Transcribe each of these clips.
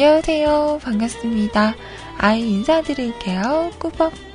안녕하세요. 반갑습니다. 아이 인사드릴게요. 꾸벅.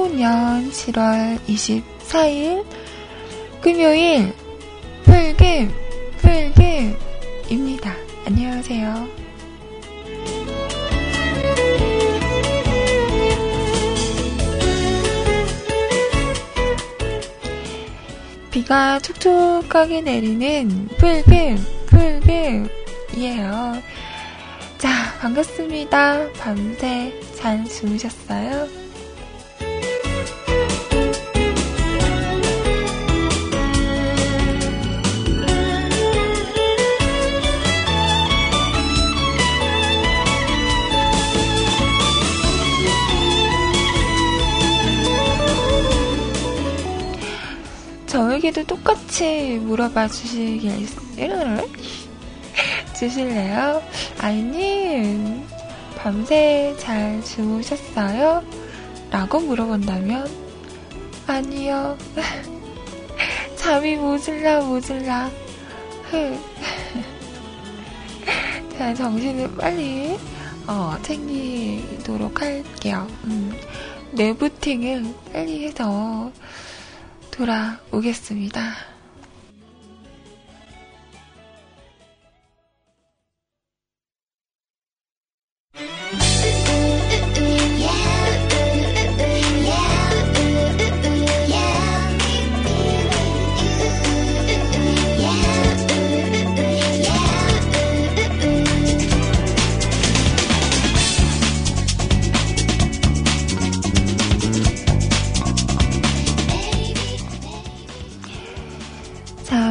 2015년 7월 24일, 금요일, 풀금, 풀금입니다. 안녕하세요. 비가 촉촉하게 내리는 풀금, 풀금이에요. 자, 반갑습니다. 밤새 잘 주무셨어요? 저에게도 똑같이 물어봐 주시길, 주실래요? 아이님, 밤새 잘 주무셨어요? 라고 물어본다면, 아니요. 잠이 모질라, 모질라. 자, 정신을 빨리, 어, 챙기도록 할게요. 음, 뇌부팅을 빨리 해서 돌아오겠습니다.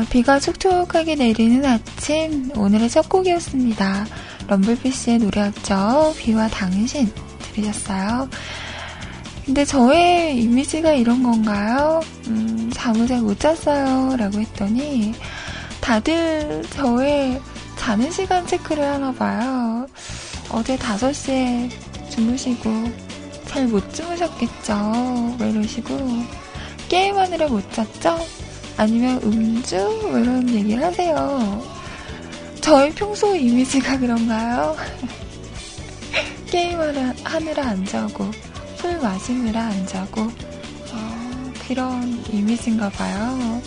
비가 촉촉하게 내리는 아침, 오늘의 첫 곡이었습니다. 럼블피쉬의 노래였죠. 비와 당신 들으셨어요? 근데 저의 이미지가 이런 건가요? 음, 잠을 잘 못 잤어요. 라고 했더니, 다들 저의 자는 시간 체크를 하나 봐요. 어제 5시에 주무시고, 잘 못 주무셨겠죠. 왜 이러시고, 게임하느라 못 잤죠? 아니면 음주? 뭐 이런 얘기를 하세요. 저의 평소 이미지가 그런가요? 게임을 하느라 안 자고, 술 마시느라 안 자고, 어, 그런 이미지인가 봐요.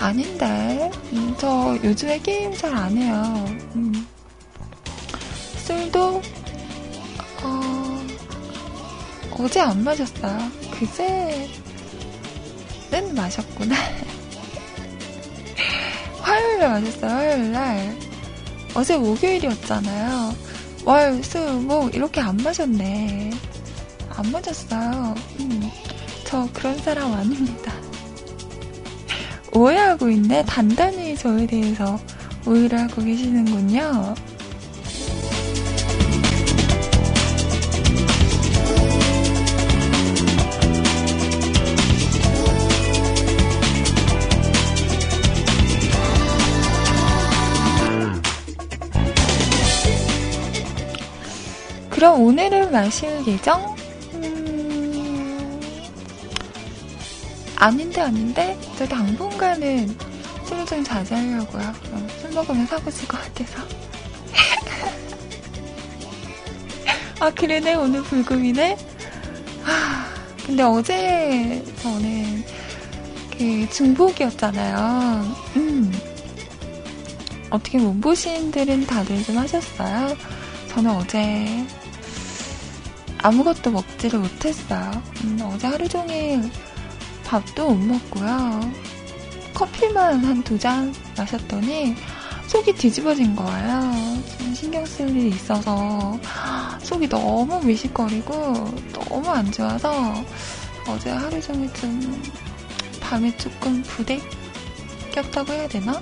아닌데, 음, 저 요즘에 게임 잘 안 해요. 음. 술도, 어, 어제 안 마셨어요. 그제 는 마셨구나. 화요일에 마셨어요, 화요일날. 어제 목요일이었잖아요. 월, 수, 목, 이렇게 안 마셨네. 안 마셨어요. 음, 저 그런 사람 아닙니다. 오해하고 있네. 단단히 저에 대해서 오해를 하고 계시는군요. 그럼 오늘은 마실 예정? 음... 아닌데 아닌데 저 당분간은 술좀 자제하려고요. 술 먹으면 사고 칠것 같아서. 아 그러네 오늘 불금이네. 아 근데 어제 저는 그 중복이었잖아요. 음. 어떻게 못 보신 들은 다들 좀 하셨어요? 저는 어제 아무것도 먹지를 못했어요. 음, 어제 하루 종일 밥도 못 먹고요. 커피만 한 두 잔 마셨더니 속이 뒤집어진 거예요. 좀 신경 쓸 일이 있어서 속이 너무 미식거리고 너무 안 좋아서 어제 하루 종일 좀 밤에 조금 부대꼈다고 해야 되나?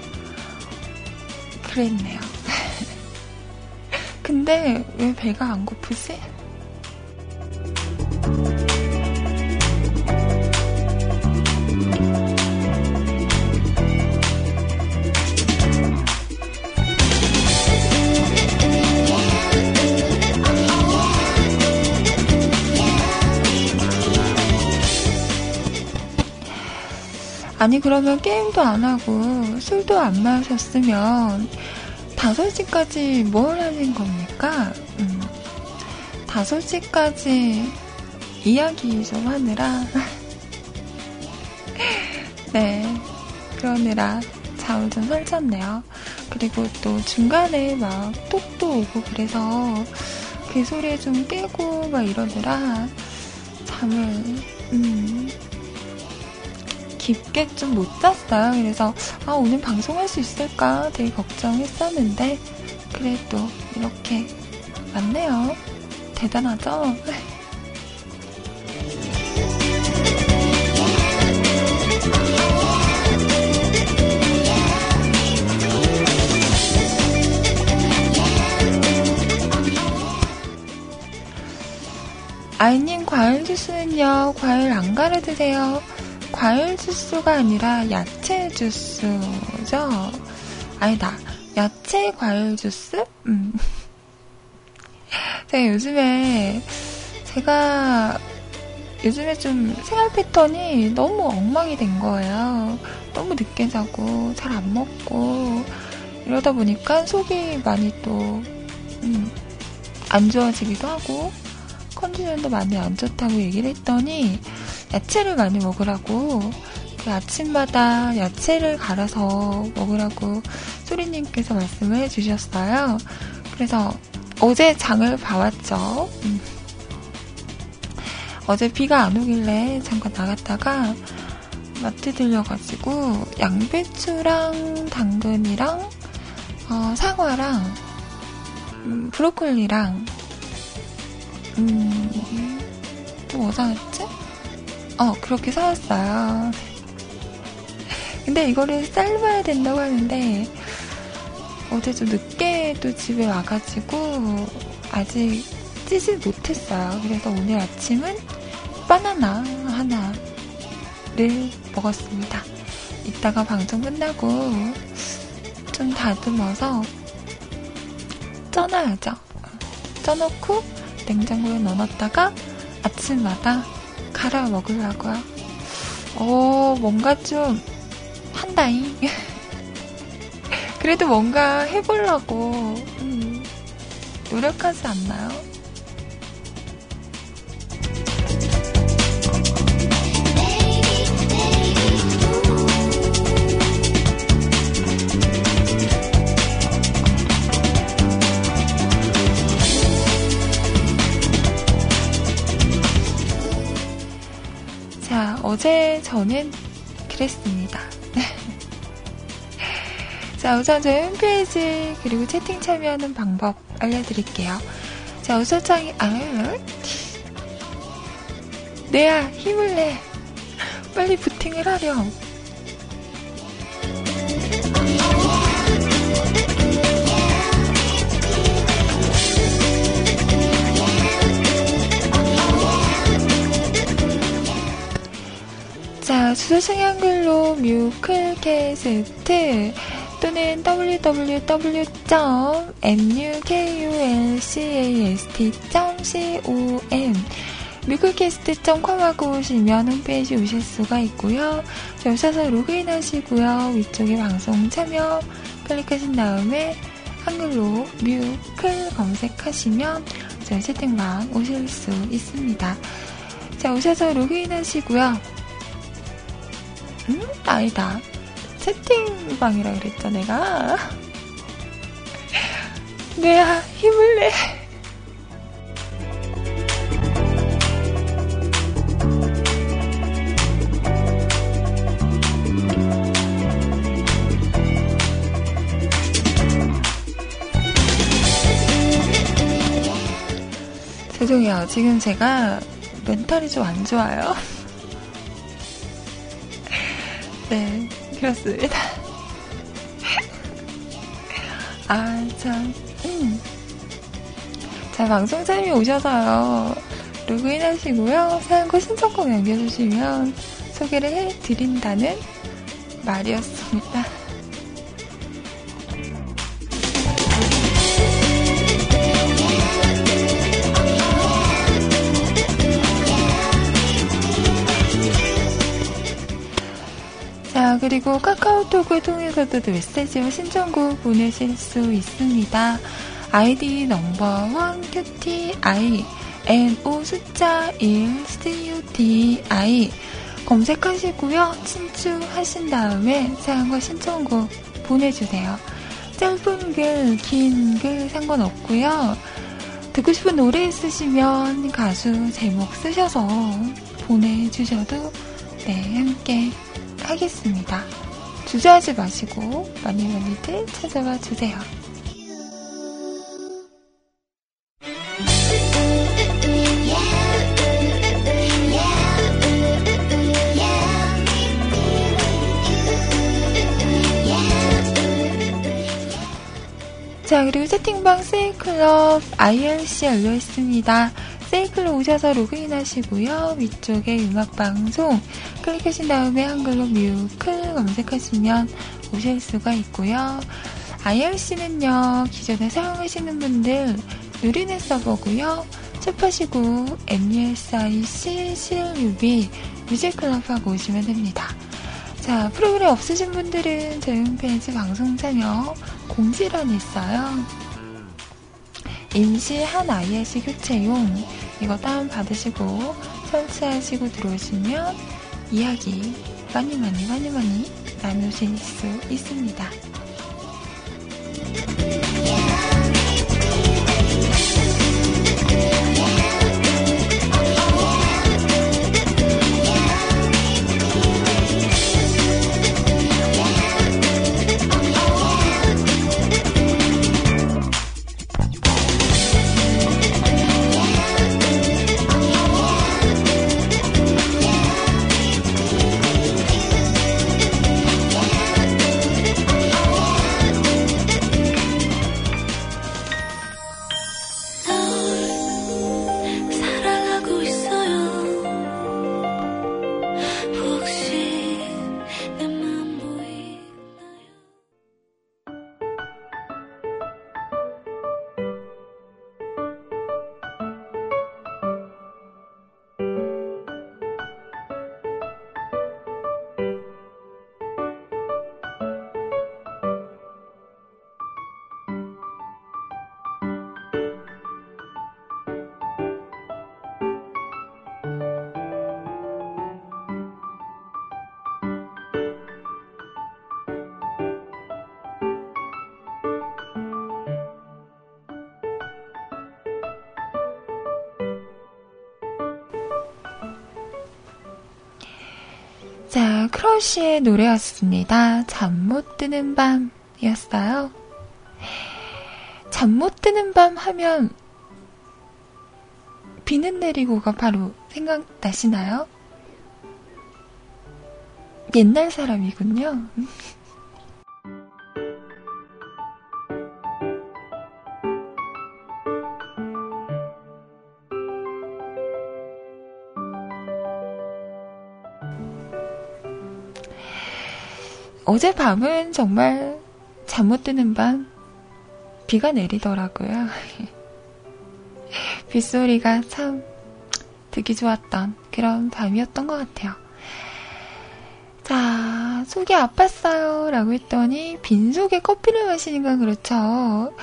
그랬네요. 근데 왜 배가 안 고프지? 아니 그러면 게임도 안 하고 술도 안 마셨으면 5시까지 뭘 하는 겁니까? 음, 5시까지 이야기 좀 하느라 네 그러느라 잠을 좀 설쳤네요. 그리고 또 중간에 막 톡도 오고 그래서 그 소리에 좀 깨고 막 이러느라 잠을 음, 깊게 좀 못 잤어요. 그래서 아 오늘 방송할 수 있을까 되게 걱정했었는데 그래도 이렇게 맞네요. 대단하죠? 아이님 과일 주스는요 과일 안 가려 드세요 과일 주스가 아니라 야채 주스죠? 아니다. 야채 과일 주스? 음. 제가 요즘에, 제가 요즘에 좀 생활 패턴이 너무 엉망이 된 거예요. 너무 늦게 자고, 잘 안 먹고, 이러다 보니까 속이 많이 또, 음, 안 좋아지기도 하고, 컨디션도 많이 안 좋다고 얘기를 했더니, 야채를 많이 먹으라고 그 아침마다 야채를 갈아서 먹으라고 소리님께서 말씀을 해주셨어요. 그래서 어제 장을 봐왔죠. 음. 어제 비가 안 오길래 잠깐 나갔다가 마트 들려가지고 양배추랑 당근이랑 어, 사과랑 음, 브로콜리랑 음, 또 뭐 사왔지? 어, 그렇게 사왔어요. 근데 이거를 삶아야 된다고 하는데, 어제 좀 늦게 또 집에 와가지고, 아직 찌지 못했어요. 그래서 오늘 아침은 바나나 하나를 먹었습니다. 이따가 방송 끝나고 좀 다듬어서 쪄놔야죠. 쪄놓고 냉장고에 넣어놨다가 아침마다 갈아 먹으려고요. 어, 뭔가 좀 한다잉. 그래도 뭔가 해보려고 음, 노력하지 않나요? 저는 그랬습니다. 자, 우선 저희 홈페이지 그리고 채팅 참여하는 방법 알려드릴게요. 자, 우선 창이, 아, 내야 힘을 내. 빨리 부팅을 하렴. 수소생 한글로 뮤클캐스트 또는 www.mukulcast.com 뮤클캐스트.com 하고 오시면 홈페이지 오실 수가 있고요. 자, 오셔서 로그인 하시고요. 위쪽에 방송 참여 클릭하신 다음에 한글로 뮤클 검색하시면 저희 채팅방 오실 수 있습니다. 자, 오셔서 로그인 하시고요. 음, 아니다. 채팅방이라 그랬죠, 내가. 내야, 힘을 내. 죄송해요. 지금 제가 멘탈이 좀 안 좋아요. 네, 그렇습니다. 아, 참. 음. 자, 방송참이 오셔서요. 로그인 하시고요. 사연과 신청곡 남겨주시면 소개를 해드린다는 말이었습니다. 그리고 카카오톡을 통해서도 메시지와 신청곡 보내실 수 있습니다. 아이디 넘버원 큐티 아이 NO 숫자 1 CUTI 검색하시고요. 친추하신 다음에 사연과 신청곡 보내주세요. 짧은 글, 긴 글 상관없고요. 듣고 싶은 노래 있으시면 가수 제목 쓰셔서 보내주셔도 네, 함께 하겠습니다. 주저하지 마시고 많이 많이들 찾아와 주세요. 자, 그리고 채팅방 세이클럽 IRC 열려 있습니다. 세이클로 오셔서 로그인 하시고요. 위쪽에 음악방송 클릭하신 다음에 한글로 뮤클 검색하시면 오실 수가 있고요. IRC는요, 기존에 사용하시는 분들 누리는 서버고요. 첩하시고 MUSIC, CLUB, 뮤직클럽하고 오시면 됩니다. 자, 프로그램 없으신 분들은 저희 홈페이지 방송 참여 공지란이 있어요. 임시 한 IS 교체용 이거 다운받으시고 설치하시고 들어오시면 이야기 많이 많이 많이 많이 나누실 수 있습니다. 자, 크러쉬의 노래였습니다. 잠 못 드는 밤이었어요. 잠 못 드는 밤 하면 비는 내리고가 바로 생각나시나요? 옛날 사람이군요. 어젯밤은 정말 잠 못 드는 밤 비가 내리더라고요. 빗소리가 참 듣기 좋았던 그런 밤이었던 것 같아요. 자, 속이 아팠어요. 라고 했더니, 빈속에 커피를 마시는 건 그렇죠.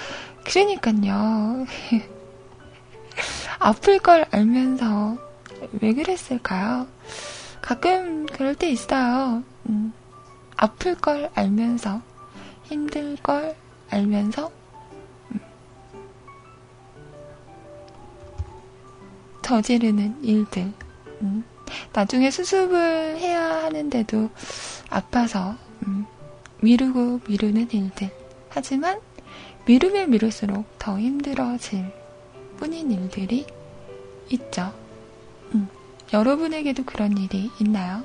그러니까요. 아플 걸 알면서 왜 그랬을까요? 가끔 그럴 때 있어요. 음. 아플 걸 알면서, 힘들 걸 알면서, 음. 저지르는 일들. 음. 나중에 수습을 해야 하는데도 아파서 음. 미루고 미루는 일들. 하지만 미루면 미룰수록 더 힘들어질 뿐인 일들이 있죠. 음, 여러분에게도 그런 일이 있나요?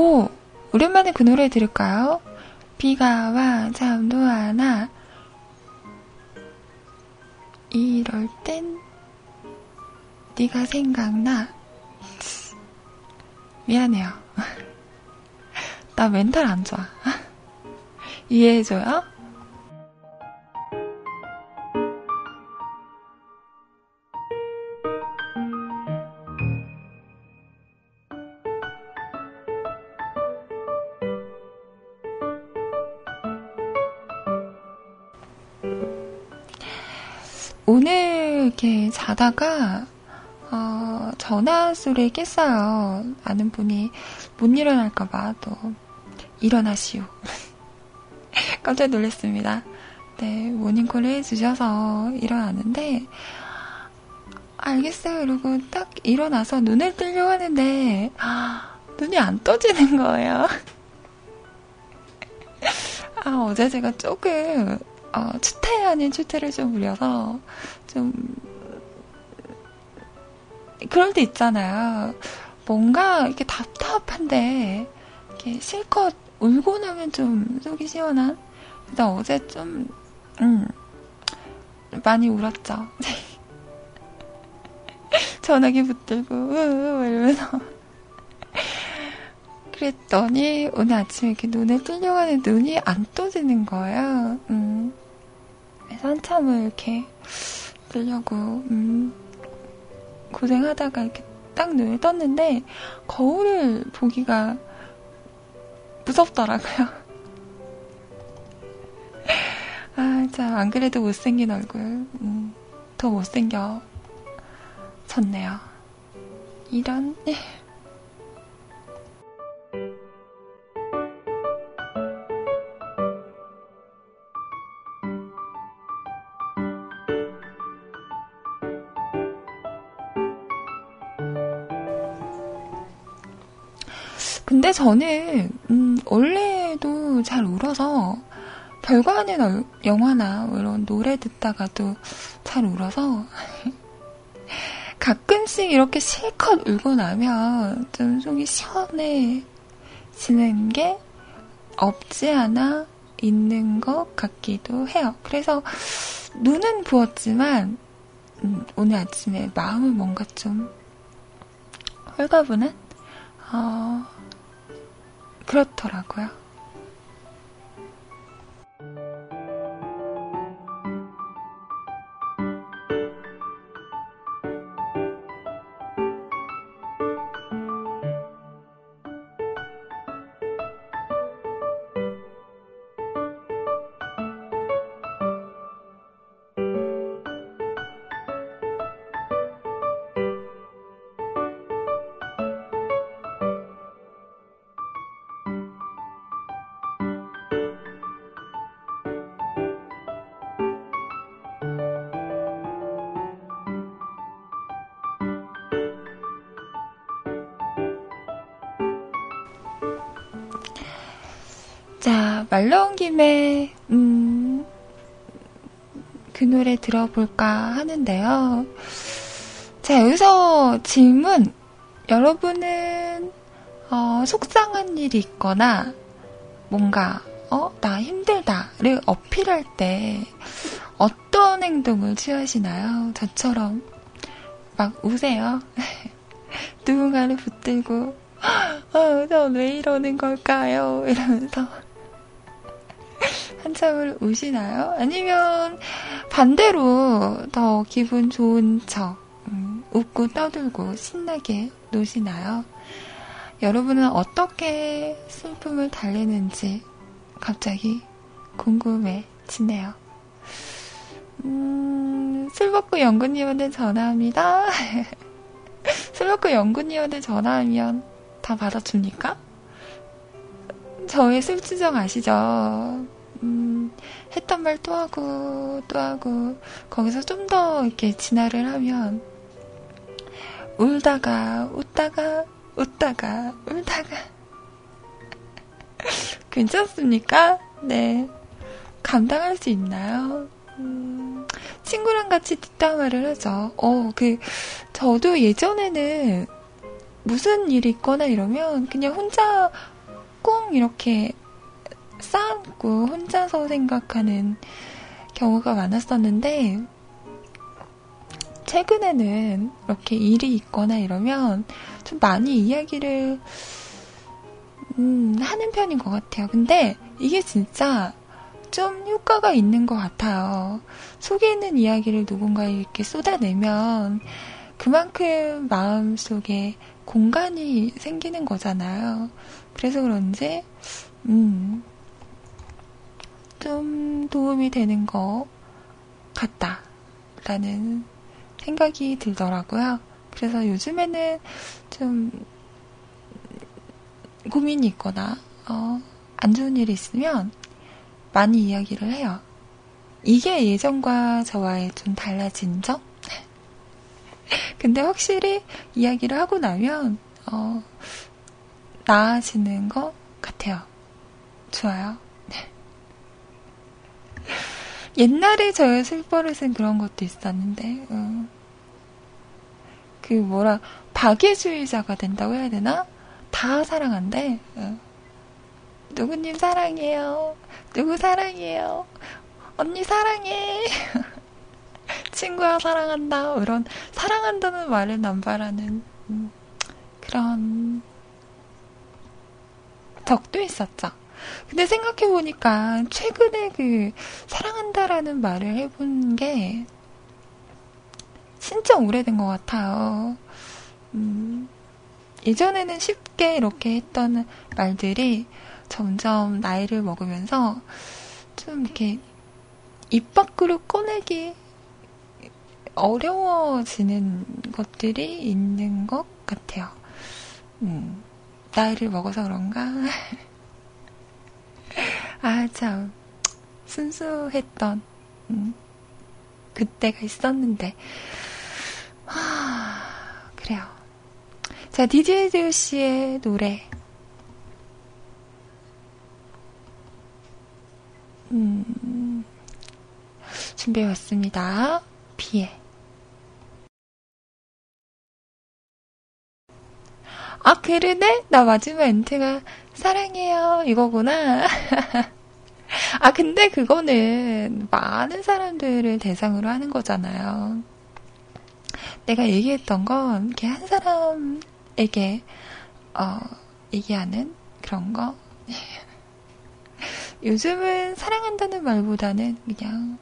오, 오랜만에 그 노래 들을까요? 비가 와 잠도 안 와. 이럴 땐 네가 생각나. 미안해요. 나 멘탈 안 좋아. 이해해줘요? 이렇게 자다가 어, 전화 소리에 깼어요. 아는 분이 못 일어날까봐 또 일어나시오. 깜짝 놀랐습니다. 네, 모닝콜을 해주셔서 일어났는데 알겠어요. 그리고 딱 일어나서 눈을 뜨려고 하는데 아, 눈이 안 떠지는 거예요. 아, 어제 제가 조금 어, 추태 아닌 추태를 좀 부려서 좀 그럴 때 있잖아요. 뭔가 이렇게 답답한데 이렇게 실컷 울고 나면 좀 속이 시원한. 그래서 어제 좀 음, 많이 울었죠. 전화기 붙들고 으으 이러면서 그랬더니 오늘 아침에 이렇게 눈에 뚫려가는 눈이 안 떠지는 거예요. 음. 한참을 이렇게 뜨려고 음. 고생하다가 이렇게 딱 눈을 떴는데 거울을 보기가 무섭더라고요. 아, 참, 안 그래도 못생긴 얼굴, 음, 더 못생겨 졌네요. 이런, 근데 저는 음, 원래도 잘 울어서 별거 아닌 영화나 뭐 이런 노래 듣다가도 잘 울어서 가끔씩 이렇게 실컷 울고 나면 좀 속이 시원해지는 게 없지 않아 있는 것 같기도 해요. 그래서 눈은 부었지만 음, 오늘 아침에 마음은 뭔가 좀 홀가분한 어, 그렇더라고요. 김에, 음, 그 노래 들어볼까 하는데요. 자, 여기서 질문. 여러분은, 어, 속상한 일이 있거나, 뭔가, 어, 나 힘들다를 어필할 때 어떤 행동을 취하시나요? 저처럼 막 우세요. 누군가를 붙들고, 어, 저왜 이러는 걸까요? 이러면서. 한참을 우시나요? 아니면 반대로 더 기분 좋은 척, 음, 웃고 떠들고 신나게 노시나요? 여러분은 어떻게 슬픔을 달래는지 갑자기 궁금해지네요. 음, 술 먹고 연구님한테 전화합니다. 술 먹고 연구님한테 전화하면 다 받아줍니까? 저의 술주정 아시죠? 음, 했던 말 또 하고, 또 하고, 거기서 좀 더 이렇게 진화를 하면, 울다가, 웃다가, 웃다가, 울다가. 괜찮습니까? 네. 감당할 수 있나요? 음, 친구랑 같이 뒷담화를 하죠. 어, 그, 저도 예전에는 무슨 일이 있거나 이러면 그냥 혼자 꽁 이렇게 쌓고 혼자서 생각하는 경우가 많았었는데, 최근에는 이렇게 일이 있거나 이러면 좀 많이 이야기를 음, 하는 편인 것 같아요. 근데 이게 진짜 좀 효과가 있는 것 같아요. 속에 있는 이야기를 누군가에게 쏟아내면 그만큼 마음속에 공간이 생기는 거잖아요. 그래서 그런지, 음, 좀 도움이 되는 것 같다라는 생각이 들더라고요. 그래서 요즘에는 좀 고민이 있거나 어, 안 좋은 일이 있으면 많이 이야기를 해요. 이게 예전과 저와의 좀 달라진 점? 근데 확실히 이야기를 하고 나면 어, 나아지는 것 같아요. 좋아요. 옛날에 저의 술버릇은 그런 것도 있었는데, 어. 그 뭐라 박애주의자가 된다고 해야 되나? 다 사랑한대. 어. 누구님 사랑해요. 누구 사랑해요. 언니 사랑해. 친구야 사랑한다. 이런 사랑한다는 말을 남발하는 음, 그런 적도 있었죠. 근데 생각해보니까 최근에 그 사랑한다라는 말을 해본 게 진짜 오래된 것 같아요. 음, 예전에는 쉽게 이렇게 했던 말들이 점점 나이를 먹으면서 좀 이렇게 입 밖으로 꺼내기 어려워지는 것들이 있는 것 같아요. 음, 나이를 먹어서 그런가? 아, 참. 순수했던, 음, 그때가 있었는데. 하, 그래요. 자, DJ 듀 씨의 노래. 음, 준비해왔습니다. 비에. 아, 그러네? 나 마지막 엔트가 사랑해요. 이거구나. 아, 근데 그거는 많은 사람들을 대상으로 하는 거잖아요. 내가 얘기했던 건, 이렇게 한 사람에게, 어, 얘기하는 그런 거. 요즘은 사랑한다는 말보다는 그냥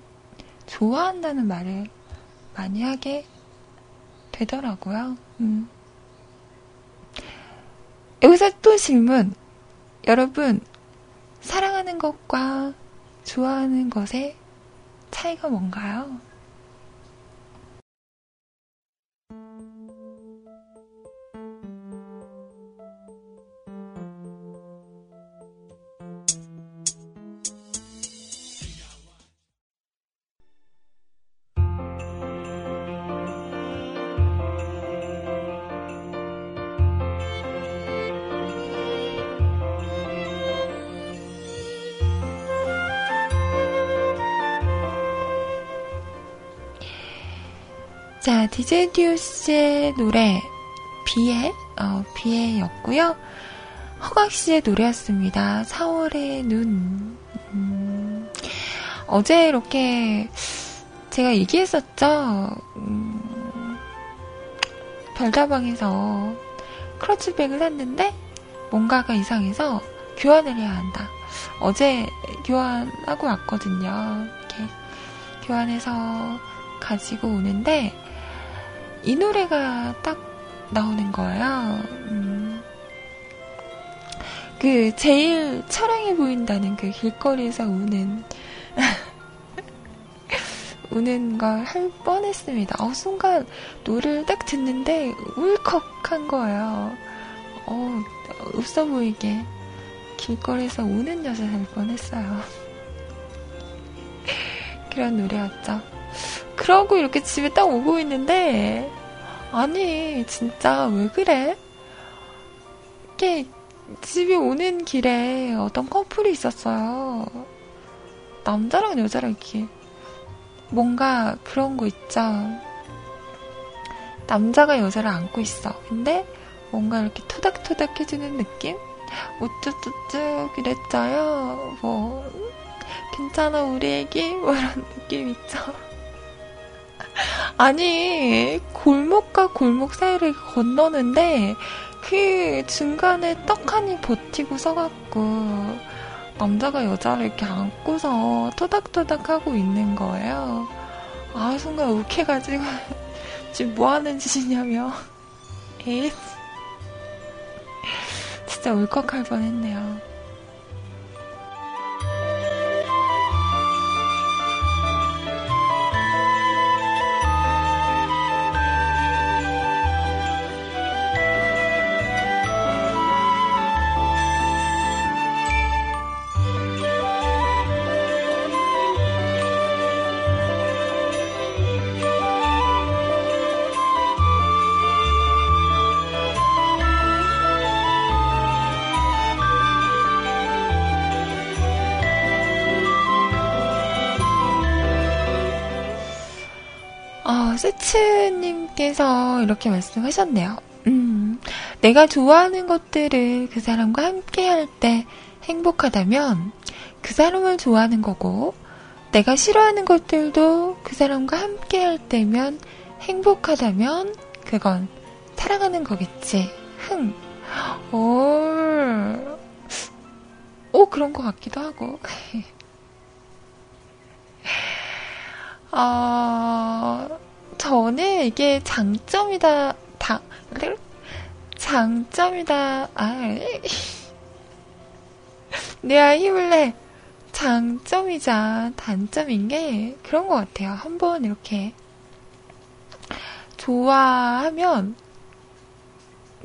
좋아한다는 말을 많이 하게 되더라고요. 음. 여기서 또 질문. 여러분, 사랑하는 것과 좋아하는 것의 차이가 뭔가요? 자, 디제 듀스의 노래, 비에, 어, 비에였고요. 허각 씨의 노래였습니다. 4월의 눈. 음, 어제 이렇게 제가 얘기했었죠. 음, 별다방에서 크러치백을 샀는데 뭔가가 이상해서 교환을 해야 한다. 어제 교환하고 왔거든요. 이렇게 교환해서 가지고 오는데 이 노래가 딱 나오는 거예요. 음. 그 제일 처량해 보인다는 그 길거리에서 우는 우는 걸 할 뻔했습니다. 어, 순간 노래를 딱 듣는데 울컥한 거예요. 어, 없어 보이게 길거리에서 우는 여자 할 뻔했어요. 그런 노래였죠. 그러고 이렇게 집에 딱 오고 있는데, 아니, 진짜 왜 그래? 이게 집에 오는 길에 어떤 커플이 있었어요. 남자랑 여자랑 이렇게 뭔가 그런 거 있죠. 남자가 여자를 안고 있어. 근데 뭔가 이렇게 토닥토닥 해주는 느낌? 우쭈쭈쭈 이랬죠요. 뭐 괜찮아 우리 애기? 뭐 이런 느낌 있죠. 아니 골목과 골목 사이를 건너는데 그 중간에 떡하니 버티고 서갖고 남자가 여자를 이렇게 안고서 토닥토닥 하고 있는 거예요. 아 순간 욱해가지고 지금 뭐 하는 짓이냐며. 에잇. 진짜 울컥할 뻔 했네요. 세츠님께서 이렇게 말씀하셨네요. 음, 내가 좋아하는 것들을 그 사람과 함께 할 때 행복하다면 그 사람을 좋아하는 거고, 내가 싫어하는 것들도 그 사람과 함께 할 때면 행복하다면 그건 사랑하는 거겠지. 흥. 오, 오, 그런 것 같기도 하고. 아, 저는 이게 장점이다, 다, 장점이다, 아, 내가 힘을 내. 장점이자 단점인 게 그런 것 같아요. 한번 이렇게 좋아하면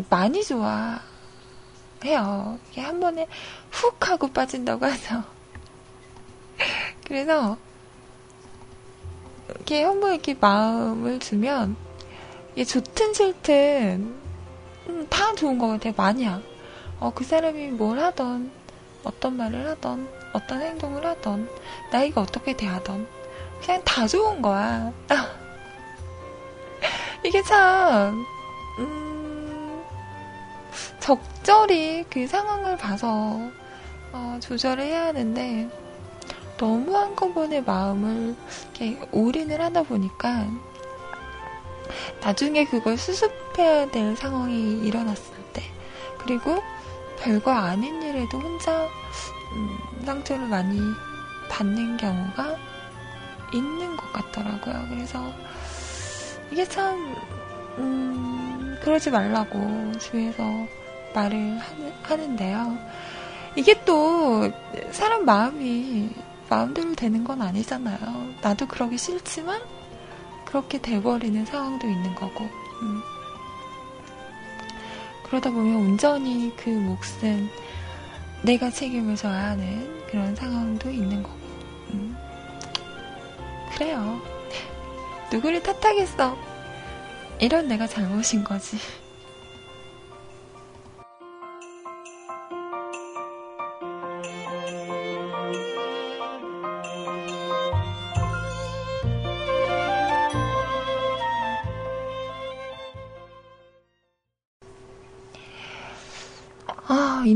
많이 좋아해요. 이게 한 번에 훅 하고 빠진다고 하죠. 그래서 이렇게 한번 이렇게 마음을 주면 이게 좋든 싫든 음, 다 좋은 것 같아요. 마냥 어, 그 사람이 뭘 하던 어떤 말을 하던 어떤 행동을 하던 나이가 어떻게 대하던 그냥 다 좋은 거야. 이게 참 음, 적절히 그 상황을 봐서 어, 조절을 해야 하는데 너무 한꺼번에 마음을 이렇게 올인을 하다 보니까 나중에 그걸 수습해야 될 상황이 일어났을 때 그리고 별거 아닌 일에도 혼자 음, 상처를 많이 받는 경우가 있는 것 같더라고요. 그래서 이게 참 음, 그러지 말라고 주위에서 말을 하는, 데요 이게 또 사람 마음이 마음대로 되는 건 아니잖아요. 나도 그러기 싫지만 그렇게 돼버리는 상황도 있는 거고. 음. 그러다 보면 온전히 그 몫은 내가 책임을 져야 하는 그런 상황도 있는 거고. 음. 그래요. 누구를 탓하겠어. 이런 내가 잘못인 거지.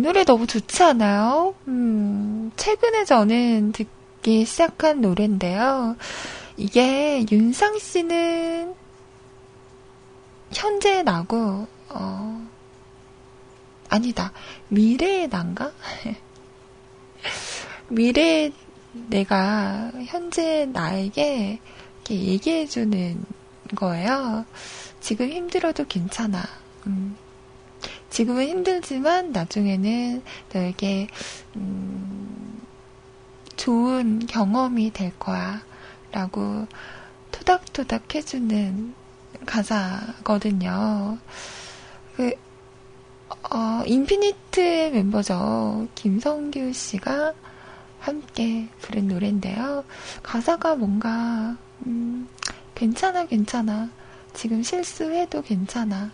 노래 너무 좋지 않아요? 음, 최근에 저는 듣기 시작한 노래인데요. 이게 윤상 씨는 현재의 나고, 어, 아니다. 미래의 난가? 미래의 내가 현재 나에게 얘기해주는 거예요. 지금 힘들어도 괜찮아. 음, 지금은 힘들지만 나중에는 너에게 음, 좋은 경험이 될 거야. 라고 토닥토닥 해주는 가사거든요. 그, 어, 인피니트의 멤버죠. 김성규 씨가 함께 부른 노래인데요. 가사가 뭔가, 음, 괜찮아, 괜찮아. 지금 실수해도 괜찮아.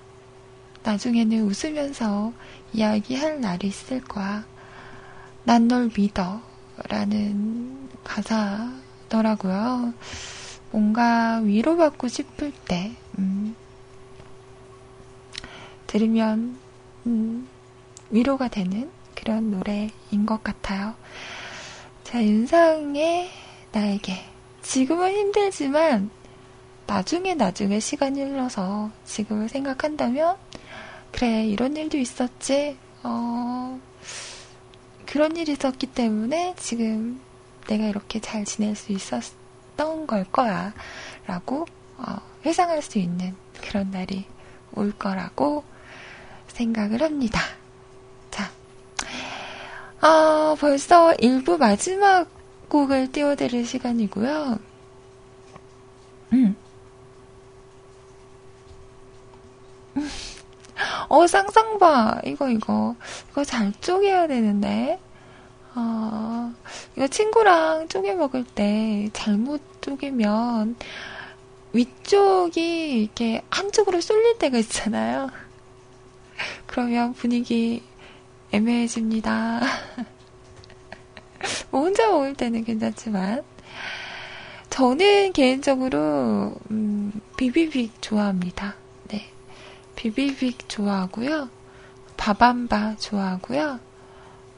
나중에는 웃으면서 이야기할 날이 있을 거야. 난 널 믿어. 라는 가사더라고요. 뭔가 위로받고 싶을 때, 음, 들으면, 음, 위로가 되는 그런 노래인 것 같아요. 자, 윤상의 나에게. 지금은 힘들지만, 나중에 나중에 시간이 흘러서 지금을 생각한다면, 그래, 이런 일도 있었지. 어, 그런 일이 있었기 때문에 지금 내가 이렇게 잘 지낼 수 있었던 걸 거야. 라고, 어, 회상할 수 있는 그런 날이 올 거라고 생각을 합니다. 자. 아, 벌써 1부 마지막 곡을 띄워드릴 시간이고요. 음. 어, 쌍쌍봐. 이거, 이거. 이거 잘 쪼개야 되는데. 어, 이거 친구랑 쪼개 먹을 때 잘못 쪼개면 위쪽이 이렇게 한쪽으로 쏠릴 때가 있잖아요. 그러면 분위기 애매해집니다. 뭐 혼자 먹을 때는 괜찮지만. 저는 개인적으로, 음, 비비빅 좋아합니다. 비비빅 좋아하고요. 바밤바 좋아하고요.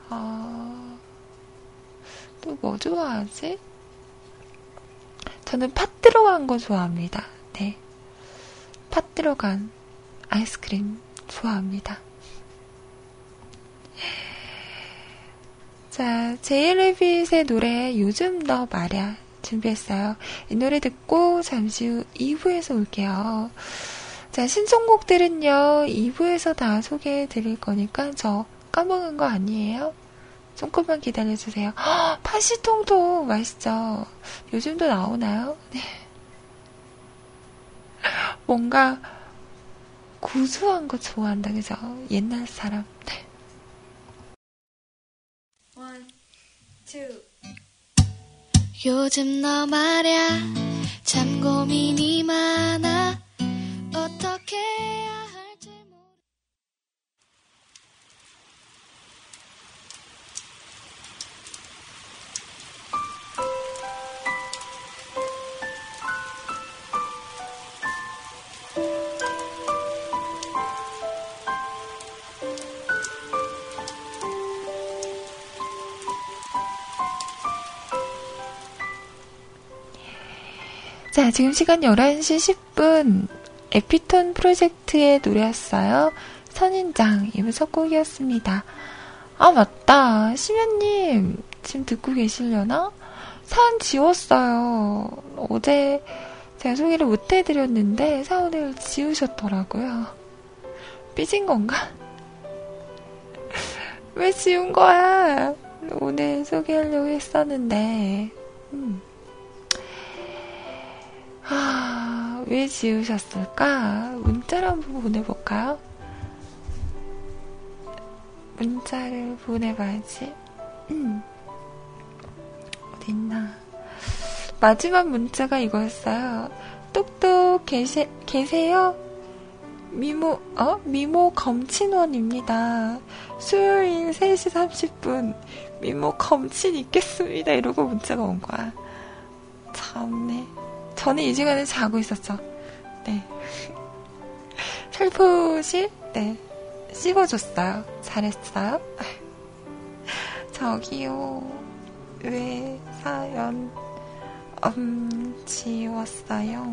어, 또 뭐 좋아하지? 저는 팥 들어간 거 좋아합니다. 네. 팥 들어간 아이스크림 좋아합니다. 자, 제이레빗의 노래 요즘 너 말야 준비했어요. 이 노래 듣고 잠시 후 2부에서 올게요. 자, 신청곡들은요, 2부에서 다 소개해 드릴 거니까 저 까먹은 거 아니에요? 조금만 기다려주세요. 허, 파시통통 맛있죠? 요즘도 나오나요? 네. 뭔가 구수한 거 좋아한다, 그죠? 옛날 사람. 네. One, two. 요즘 너 말야, 참 고민이 많아. 자, 지금 시간 11시 10분. 에피톤 프로젝트의 노래였어요. 선인장, 이부 첫 곡이었습니다. 아, 맞다. 심연님, 지금 듣고 계시려나? 사연 지웠어요. 어제 제가 소개를 못 해드렸는데 사연을 지우셨더라고요. 삐진 건가? 왜 지운 거야? 오늘 소개하려고 했었는데, 음. 아, 왜 지우셨을까? 문자를 한번 보내볼까요? 문자를 보내봐야지. 음. 어딨나. 마지막 문자가 이거였어요. 똑똑 계세, 계세요? 미모, 어? 미모 검친원입니다. 수요일 3시 30분. 미모 검친 있겠습니다. 이러고 문자가 온 거야. 참네. 저는 이 시간에 자고 있었죠. 네. 살포시, 네. 씹어줬어요. 잘했어요. 저기요. 왜 사연, 음, 지웠어요?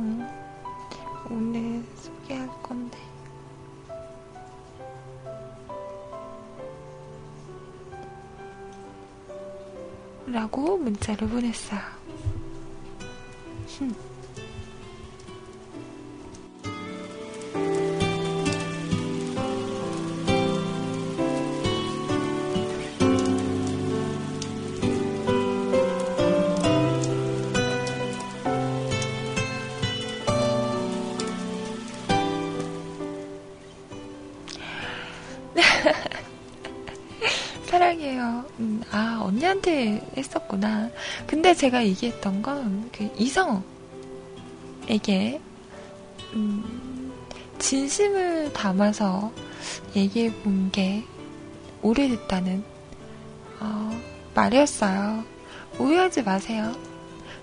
오늘 소개할 건데. 라고 문자를 보냈어요. 사 아, 언니한테 했었구나. 근데 제가 얘기했던 건, 그, 이성에게, 음, 진심을 담아서 얘기해 본 게 오래됐다는, 어, 말이었어요. 오해하지 마세요.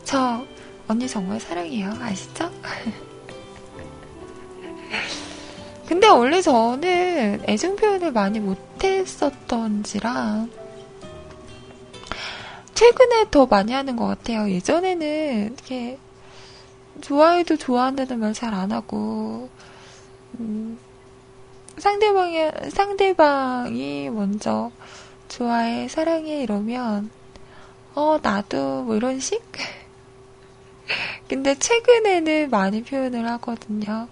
저, 언니 정말 사랑해요. 아시죠? 근데 원래 저는 애정 표현을 많이 못했었던지라 최근에 더 많이 하는 것 같아요. 예전에는 이렇게 좋아해도 좋아한다는 말 잘 안 하고 음, 상대방이 상대방이 먼저 좋아해 사랑해 이러면 어 나도 뭐 이런 식. 근데 최근에는 많이 표현을 하거든요.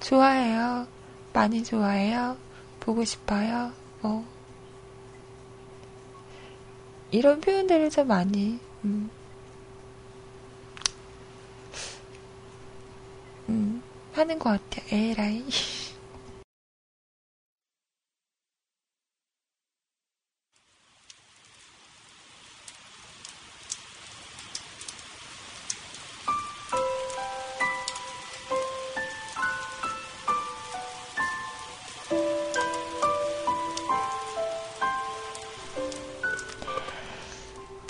좋아해요. 많이 좋아해요? 보고 싶어요? 뭐. 이런 표현들을 좀 많이, 음, 음, 하는 것 같아요. 에라이.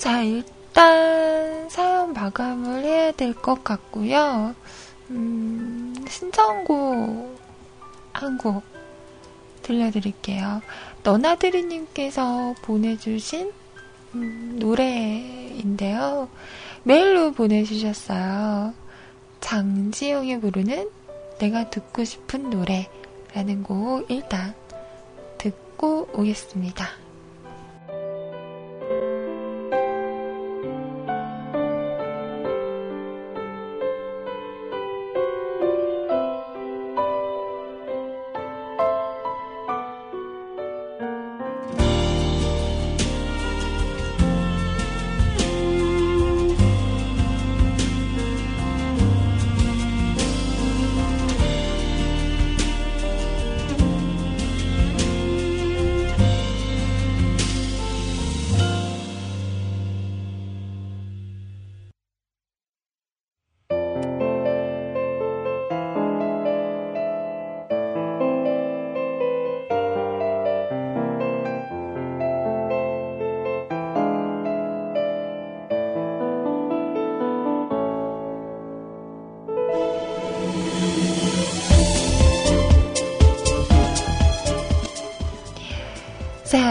자, 일단 사연 마감을 해야 될 것 같고요. 음, 신청곡 한 곡 들려드릴게요. 너나드리님께서 보내주신 음, 노래인데요. 메일로 보내주셨어요. 장지영이 부르는 내가 듣고 싶은 노래라는 곡 일단 듣고 오겠습니다.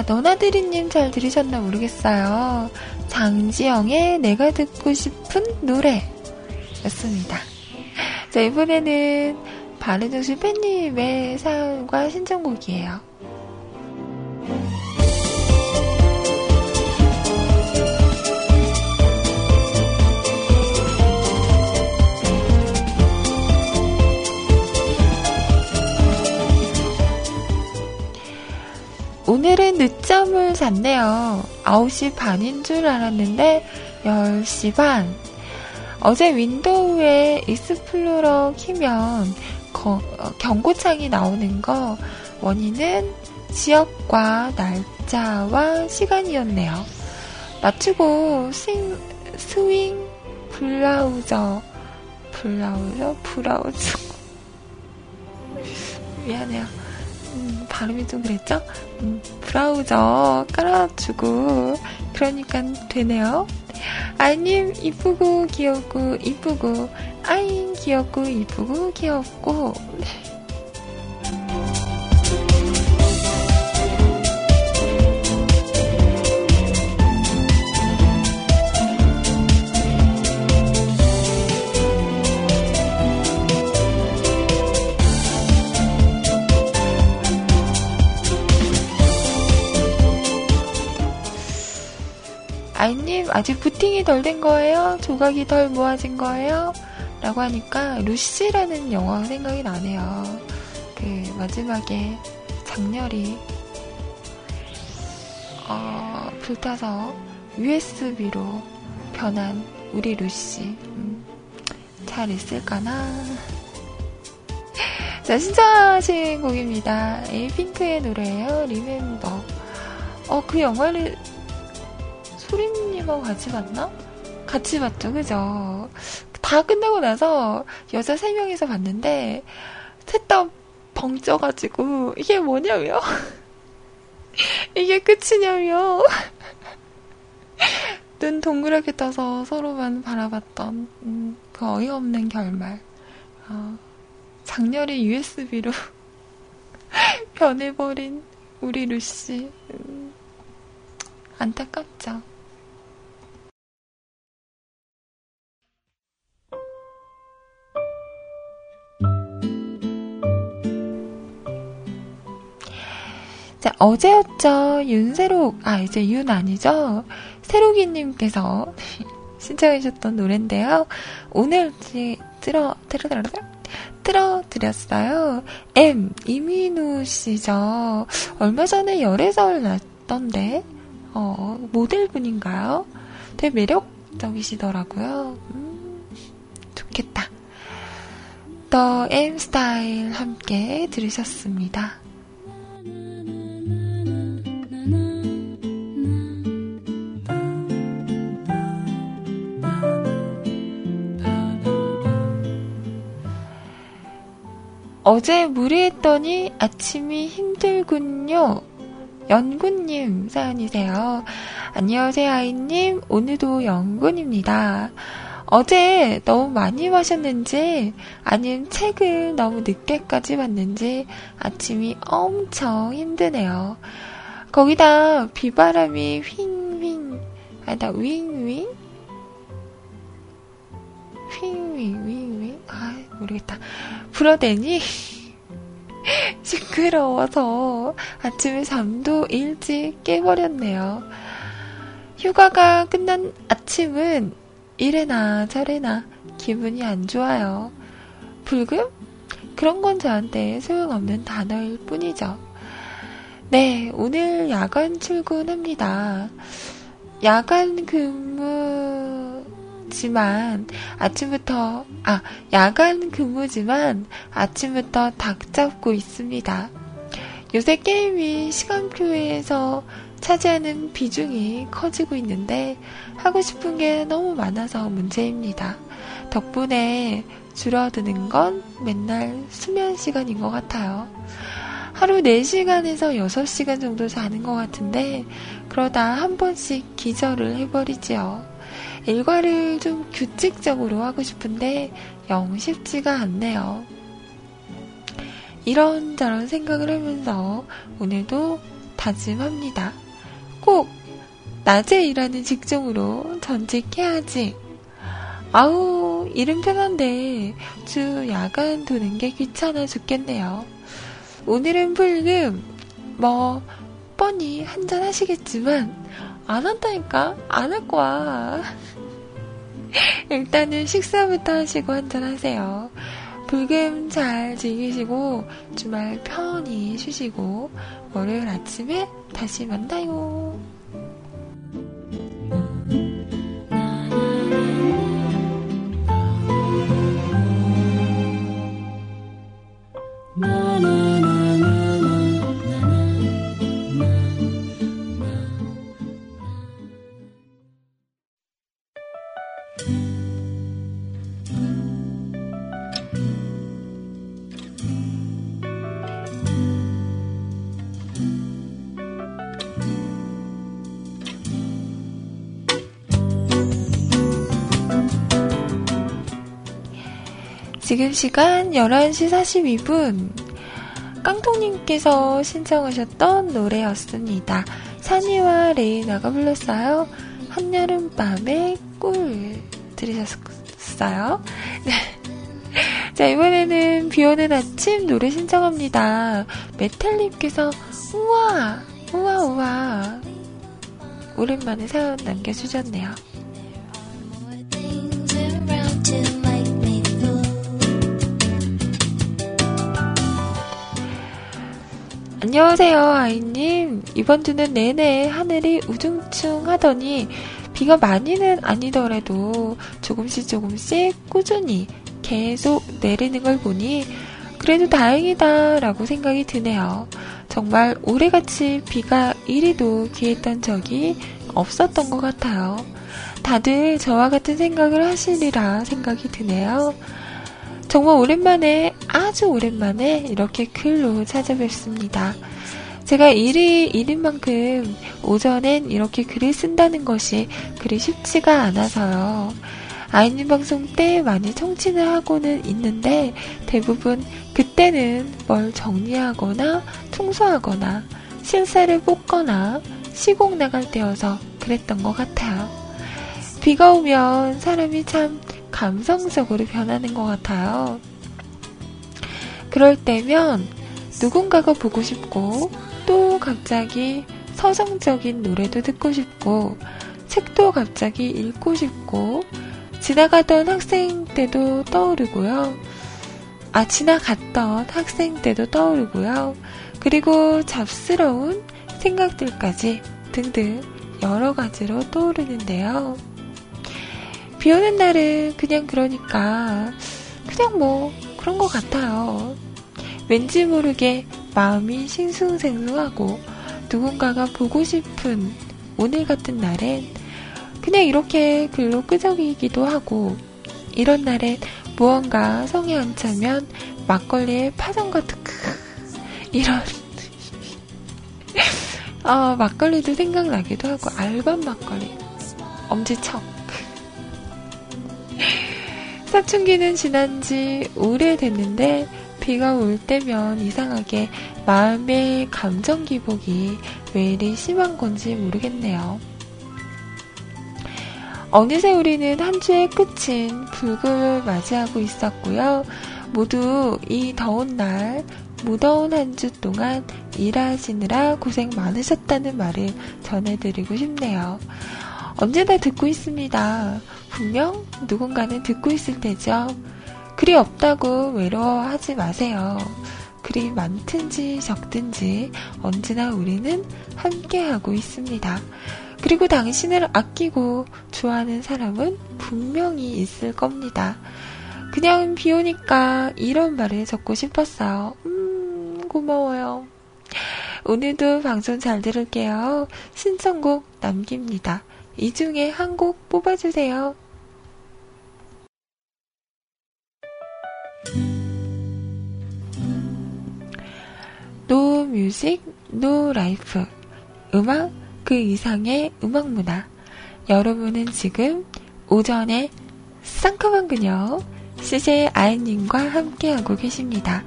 너나드리님 잘 들으셨나 모르겠어요. 장지영의 내가 듣고 싶은 노래 였습니다. 자, 이번에는 바르정신 팬님의 사연과 신청곡이에요. 늦잠을 잤네요. 9시 반인 줄 알았는데 10시 반. 어제 Window에 Explorer 키면 거, 어, 경고창이 나오는 거 원인은 지역과 날짜와 시간이었네요. 맞추고 Swing, Swing 브라우저 브라우저 브라우저 미안해요. 음, 발음이 좀 그랬죠? 음, 브라우저 깔아주고 그러니까 되네요. 아님 이쁘고 귀엽고 이쁘고 아인 귀엽고 이쁘고 귀엽고 아이님, 아직 부팅이 덜 된 거예요? 조각이 덜 모아진 거예요? 라고 하니까 루시라는 영화가 생각이 나네요. 그 마지막에 장렬히 어, 불타서 USB로 변한 우리 루시 음, 잘 있을까나? 자 신청하신 곡입니다. 에이핑크의 노래예요. 리멤버 어, 그 영화를 소림님하고 같이 봤나? 같이 봤죠, 그죠? 다 끝나고 나서 여자 3명이서 봤는데, 셋 다 벙쪄가지고, 이게 뭐냐며? 이게 끝이냐며? 눈 동그랗게 떠서 서로만 바라봤던, 음, 그 어이없는 결말. 어, 장렬히 USB로 변해버린 우리 루시. 음, 안타깝죠. 자, 어제였죠. 윤세록, 아, 이제 윤 아니죠? 세록이님께서 신청해주셨던 노래인데요. 오늘 들어, 들어, 들어, 틀어드렸어요. M, 이민우 씨죠. 얼마 전에 열애설 났던데, 어, 모델분인가요? 되게 매력적이시더라고요. 음, 좋겠다. 더 M 스타일 함께 들으셨습니다. 어제 무리했더니 아침이 힘들군요. 연구님 사연이세요. 안녕하세요, 아이님. 오늘도 연구입니다. 어제 너무 많이 마셨는지, 아님 책을 너무 늦게까지 봤는지, 아침이 엄청 힘드네요. 거기다 비바람이 휭휭, 아니다, 윙윙? 휭윙, 윙윙? 아, 모르겠다. 불어대니 시끄러워서 아침에 잠도 일찍 깨버렸네요. 휴가가 끝난 아침은 이래나 저래나 기분이 안 좋아요. 불금? 그런 건 저한테 소용없는 단어일 뿐이죠. 네, 오늘 야간 출근합니다. 야간 근무 지만 아침부터 아 야간 근무지만 아침부터 닭 잡고 있습니다. 요새 게임이 시간표에서 차지하는 비중이 커지고 있는데 하고 싶은 게 너무 많아서 문제입니다. 덕분에 줄어드는 건 맨날 수면 시간인 것 같아요. 하루 4시간에서 6시간 정도 자는 것 같은데 그러다 한 번씩 기절을 해버리지요. 일과를 좀 규칙적으로 하고 싶은데 영 쉽지가 않네요. 이런저런 생각을 하면서 오늘도 다짐합니다. 꼭 낮에 일하는 직종으로 전직해야지. 아우, 일은 편한데 주 야간 도는 게 귀찮아 죽겠네요. 오늘은 불금, 뭐, 뻔히 한잔 하시겠지만, 안 한다니까? 안 할 거야. 일단은 식사부터 하시고 한잔 하세요. 불금 잘 즐기시고 주말 편히 쉬시고 월요일 아침에 다시 만나요. 지금 시간 11시 42분. 깡통님께서 신청하셨던 노래였습니다. 산이와 레이나가 불렀어요. 한여름밤의 꿀 들으셨어요? 네. 자, 이번에는 비 오는 아침 노래 신청합니다. 메탈님께서, 우와, 우와, 우와. 오랜만에 사연 남겨주셨네요. 안녕하세요, 아이님. 이번 주는 내내 하늘이 우중충 하더니 비가 많이는 아니더라도 조금씩 조금씩 꾸준히 계속 내리는 걸 보니 그래도 다행이다라고 생각이 드네요. 정말 올해같이 비가 이리도 귀했던 적이 없었던 것 같아요. 다들 저와 같은 생각을 하시리라 생각이 드네요. 정말 오랜만에, 아주 오랜만에 이렇게 글로 찾아뵙습니다. 제가 일이 일인 만큼 오전엔 이렇게 글을 쓴다는 것이 그리 쉽지가 않아서요. 아이님 방송 때 많이 청취를 하고는 있는데 대부분 그때는 뭘 정리하거나 청소하거나 실사를 뽑거나 시공 나갈 때여서 그랬던 것 같아요. 비가 오면 사람이 참 감성적으로 변하는 것 같아요. 그럴 때면 누군가가 보고 싶고 또 갑자기 서정적인 노래도 듣고 싶고 책도 갑자기 읽고 싶고 지나가던 학생 때도 떠오르고요. 아, 지나갔던 학생 때도 떠오르고요. 그리고 잡스러운 생각들까지 등등 여러 가지로 떠오르는데요. 비 오는 날은 그냥 그러니까 그냥 뭐 그런 것 같아요. 왠지 모르게 마음이 싱숭생숭하고 누군가가 보고 싶은 오늘 같은 날엔 그냥 이렇게 글로 끄적이기도 하고 이런 날엔 무언가 성에 안 차면 막걸리에 파전 같은 크 이런 아 막걸리도 생각나기도 하고 알밤 막걸리 엄지척 사춘기는 지난 지 오래됐는데 비가 올 때면 이상하게 마음의 감정 기복이 왜 이리 심한 건지 모르겠네요. 어느새 우리는 한 주의 끝인 불금을 맞이하고 있었고요. 모두 이 더운 날, 무더운 한 주 동안 일하시느라 고생 많으셨다는 말을 전해드리고 싶네요. 언제나 듣고 있습니다. 분명 누군가는 듣고 있을 테죠. 글이 없다고 외로워하지 마세요. 글이 많든지 적든지 언제나 우리는 함께하고 있습니다. 그리고 당신을 아끼고 좋아하는 사람은 분명히 있을 겁니다. 그냥 비 오니까 이런 말을 적고 싶었어요. 음, 고마워요. 오늘도 방송 잘 들을게요. 신청곡 남깁니다. 이 중에 한 곡 뽑아주세요. No music, no life. 음악 그 이상의 음악 문화. 여러분은 지금 오전에 상큼한 그녀 CJ 아이님과 함께하고 계십니다.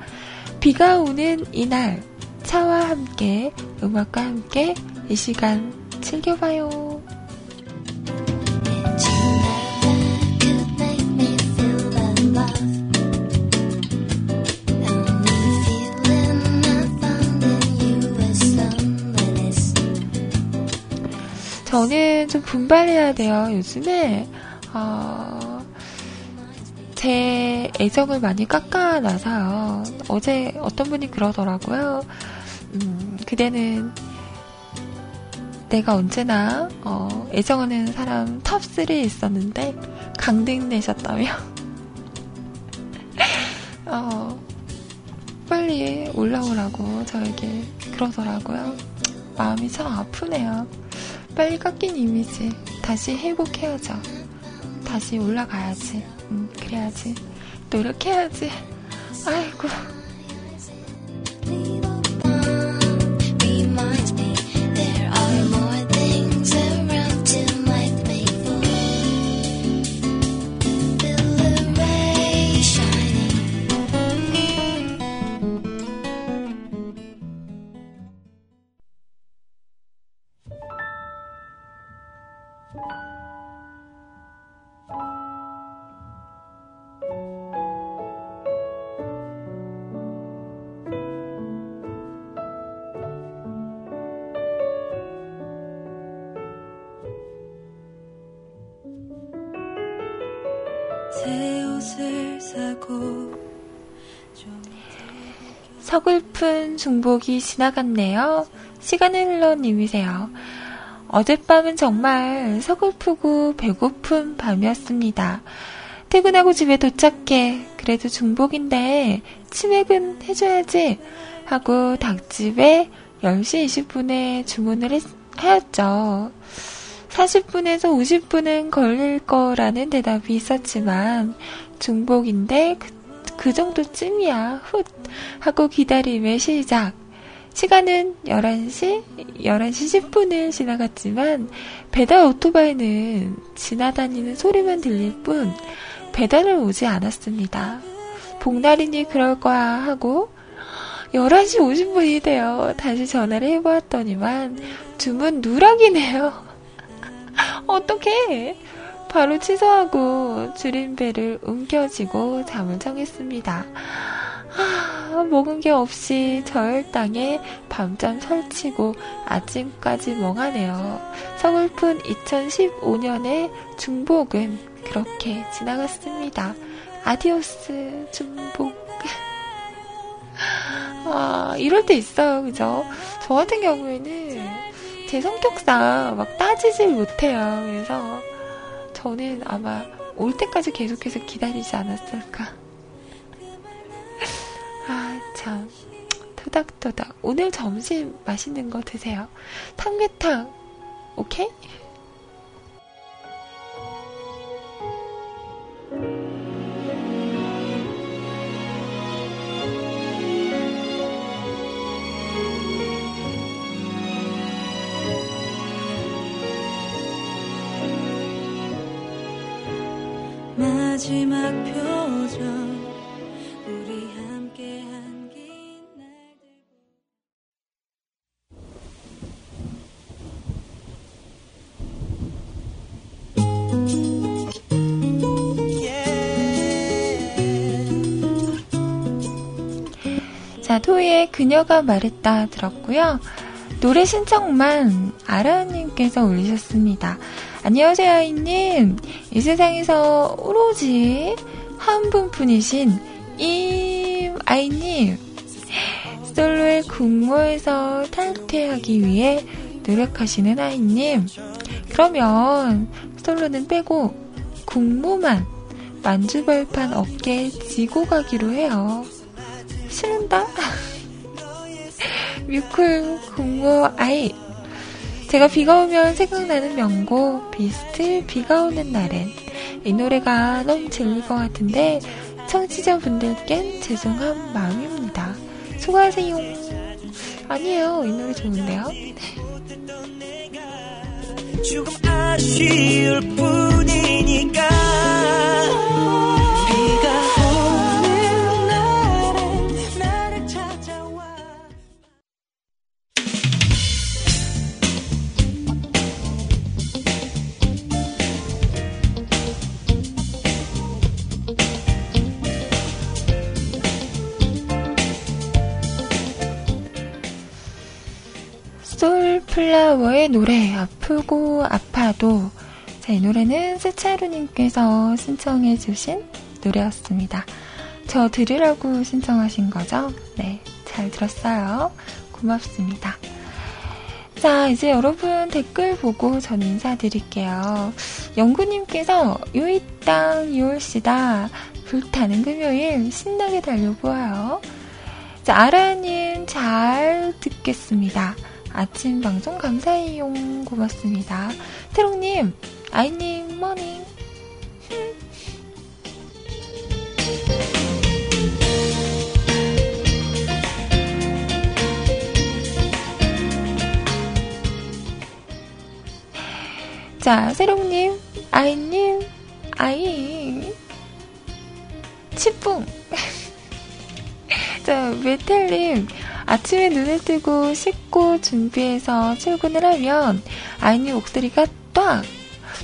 비가 오는 이날 차와 함께 음악과 함께 이 시간 즐겨봐요. 저는 좀 분발해야 돼요. 요즘에 어, 제 애정을 많이 깎아놔서요. 어제 어떤 분이 그러더라고요. 음, 그대는 내가 언제나 어, 애정하는 사람 top 3에 있었는데 강등되셨다며. 어, 빨리 올라오라고 저에게 그러더라고요. 마음이 참 아프네요. 빨리 깎인 이미지 다시 회복해야죠. 다시 올라가야지. 음, 그래야지. 노력해야지. 아이고. 중복이 지나갔네요. 시간을 흘러 님이세요. 어젯밤은 정말 서글프고 배고픈 밤이었습니다. 퇴근하고 집에 도착해. 그래도 중복인데 치맥은 해줘야지 하고 닭집에 10시 20분에 주문을 했, 하였죠. 40분에서 50분은 걸릴 거라는 대답이 있었지만 중복인데 그, 그 정도쯤이야 훗 하고 기다림의 시작. 시간은 11시, 11시 10분을 지나갔지만 배달 오토바이는 지나다니는 소리만 들릴 뿐 배달을 오지 않았습니다. 복날이니 그럴 거야 하고 11시 50분이 되어 다시 전화를 해보았더니만 주문 누락이네요. 어떡해! 바로 취소하고 줄임배를 움켜쥐고 잠을 청했습니다. 아, 먹은 게 없이 저혈당에 밤잠 설치고 아침까지 멍하네요. 서글픈 2015년의 중복은 그렇게 지나갔습니다. 아디오스 중복. 아, 이럴 때 있어요, 그죠? 저 같은 경우에는 제 성격상 막 따지질 못해요. 그래서 저는 아마 올 때까지 계속해서 기다리지 않았을까. 아, 참. 토닥토닥. 오늘 점심 맛있는 거 드세요. 탕계탕. 오케이? 마지막 표정 자, 토이의 그녀가 말했다 들었고요. 노래 신청만 아라님께서 올리셨습니다. 안녕하세요, 아이님. 이 세상에서 오로지 한 분뿐이신 임 아이님. 솔로의 국모에서 탈퇴하기 위해 노력하시는 아이님. 그러면 솔로는 빼고 국모만 만주벌판 어깨에 지고 가기로 해요. 싫은다? 뮤쿨 국모 아이. 제가 비가 오면 생각나는 명곡 비스트 비가 오는 날엔 이 노래가 너무 질릴 것 같은데 청취자분들께는 죄송한 마음입니다. 수고하세요. 아니에요. 이 노래 좋은데요. 조금 아쉬울 뿐이니까 플라워의 노래 아프고 아파도 자, 이 노래는 세차루님께서 신청해 주신 노래였습니다. 저 들으라고 신청하신 거죠? 네, 잘 들었어요. 고맙습니다. 자, 이제 여러분 댓글 보고 전 인사드릴게요. 영구님께서 요이 땅 요올시다 불타는 금요일 신나게 달려보아요. 자, 아라님 잘 듣겠습니다. 아침 방송 감사해요. 고맙습니다. 태롱님, 아이님, 머닝. 자, 세롱님, 아이님, 아이. 치뿡. 자, 메텔님, 아침에 눈을 뜨고 씻고 준비해서 출근을 하면 아이님 목소리가 딱!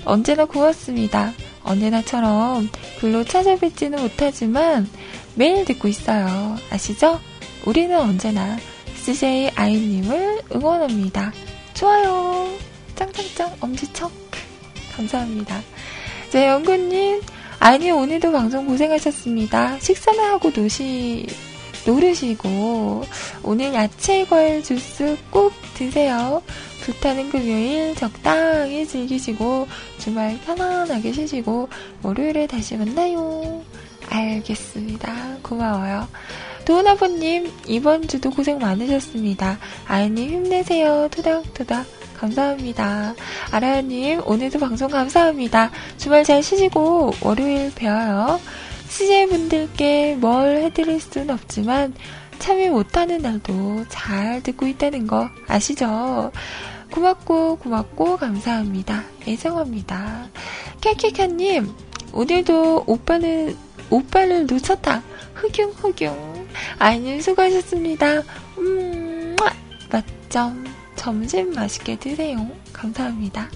언제나 고맙습니다. 언제나처럼 글로 찾아뵙지는 못하지만 매일 듣고 있어요. 아시죠? 우리는 언제나 CJ 아이님을 응원합니다. 좋아요. 짱짱짱 엄지척. 감사합니다. 네, 영구님. 아이님 오늘도 방송 고생하셨습니다. 식사나 하고 노시, 노르시고 오늘 야채 과일 주스 꼭 드세요. 불타는 금요일 적당히 즐기시고 주말 편안하게 쉬시고 월요일에 다시 만나요. 알겠습니다. 고마워요. 도은아버님, 이번 주도 고생 많으셨습니다. 아이님 힘내세요. 토닥토닥. 감사합니다. 아라야님, 오늘도 방송 감사합니다. 주말 잘 쉬시고, 월요일 뵈어요. CJ분들께 뭘 해드릴 수는 없지만, 참여 못하는 날도 잘 듣고 있다는 거 아시죠? 고맙고, 고맙고, 감사합니다. 애정합니다. 캐캐캐님, 오늘도 오빠는, 오빠를 놓쳤다. 흑융, 흑융. 아이님 수고하셨습니다. 음, 맞점. 점심 맛있게 드세요. 감사합니다.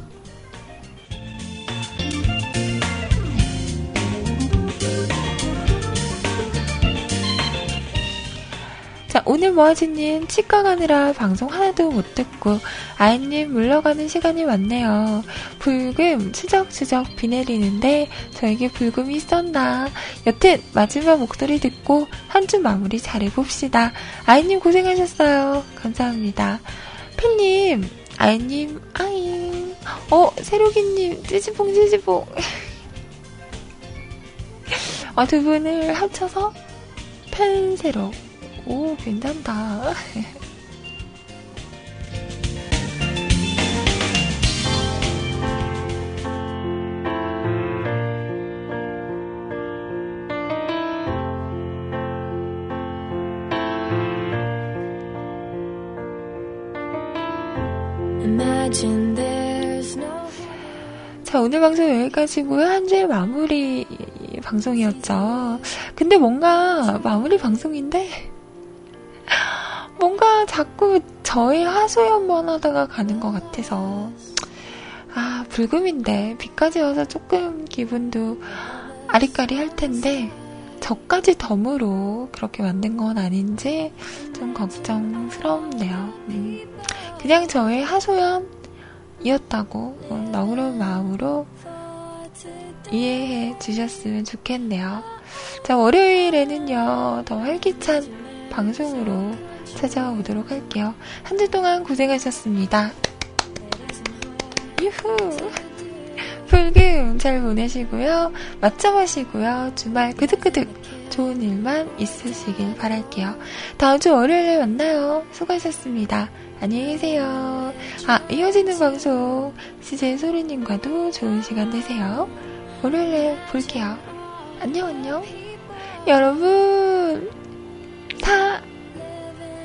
자, 오늘 모아지님 치과 가느라 방송 하나도 못 듣고 아이님 물러가는 시간이 왔네요. 불금 추적추적 비 내리는데 저에게 불금이 있었나. 여튼 마지막 목소리 듣고 한 주 마무리 잘 해봅시다. 아이님 고생하셨어요. 감사합니다. 필님, 아이님, 아잉. 어, 세로기님, 찌지봉, 찌지봉. 어, 두 분을 합쳐서 펜세로. 오, 괜찮다. 자, 오늘 방송 여기까지고요. 한 주의 마무리 방송이었죠. 근데 뭔가 마무리 방송인데 자꾸 저의 하소연만 하다가 가는 것 같아서 아 불금인데 비까지 와서 조금 기분도 아리까리 할 텐데 저까지 덤으로 그렇게 만든 건 아닌지 좀 걱정스럽네요. 음. 그냥 저의 하소연이었다고 어, 너그러운 마음으로 이해해 주셨으면 좋겠네요. 자, 월요일에는요, 더 활기찬 방송으로 찾아오도록 할게요. 한 주 동안 고생하셨습니다. 유후! 불금 잘 보내시고요. 맞춰하시고요. 주말 그득그득 좋은 일만 있으시길 바랄게요. 다음 주 월요일에 만나요. 수고하셨습니다. 안녕히 계세요. 아, 이어지는 방송, CJ 소리님과도 좋은 시간 되세요. 월요일에 볼게요. 안녕, 안녕. 여러분, 사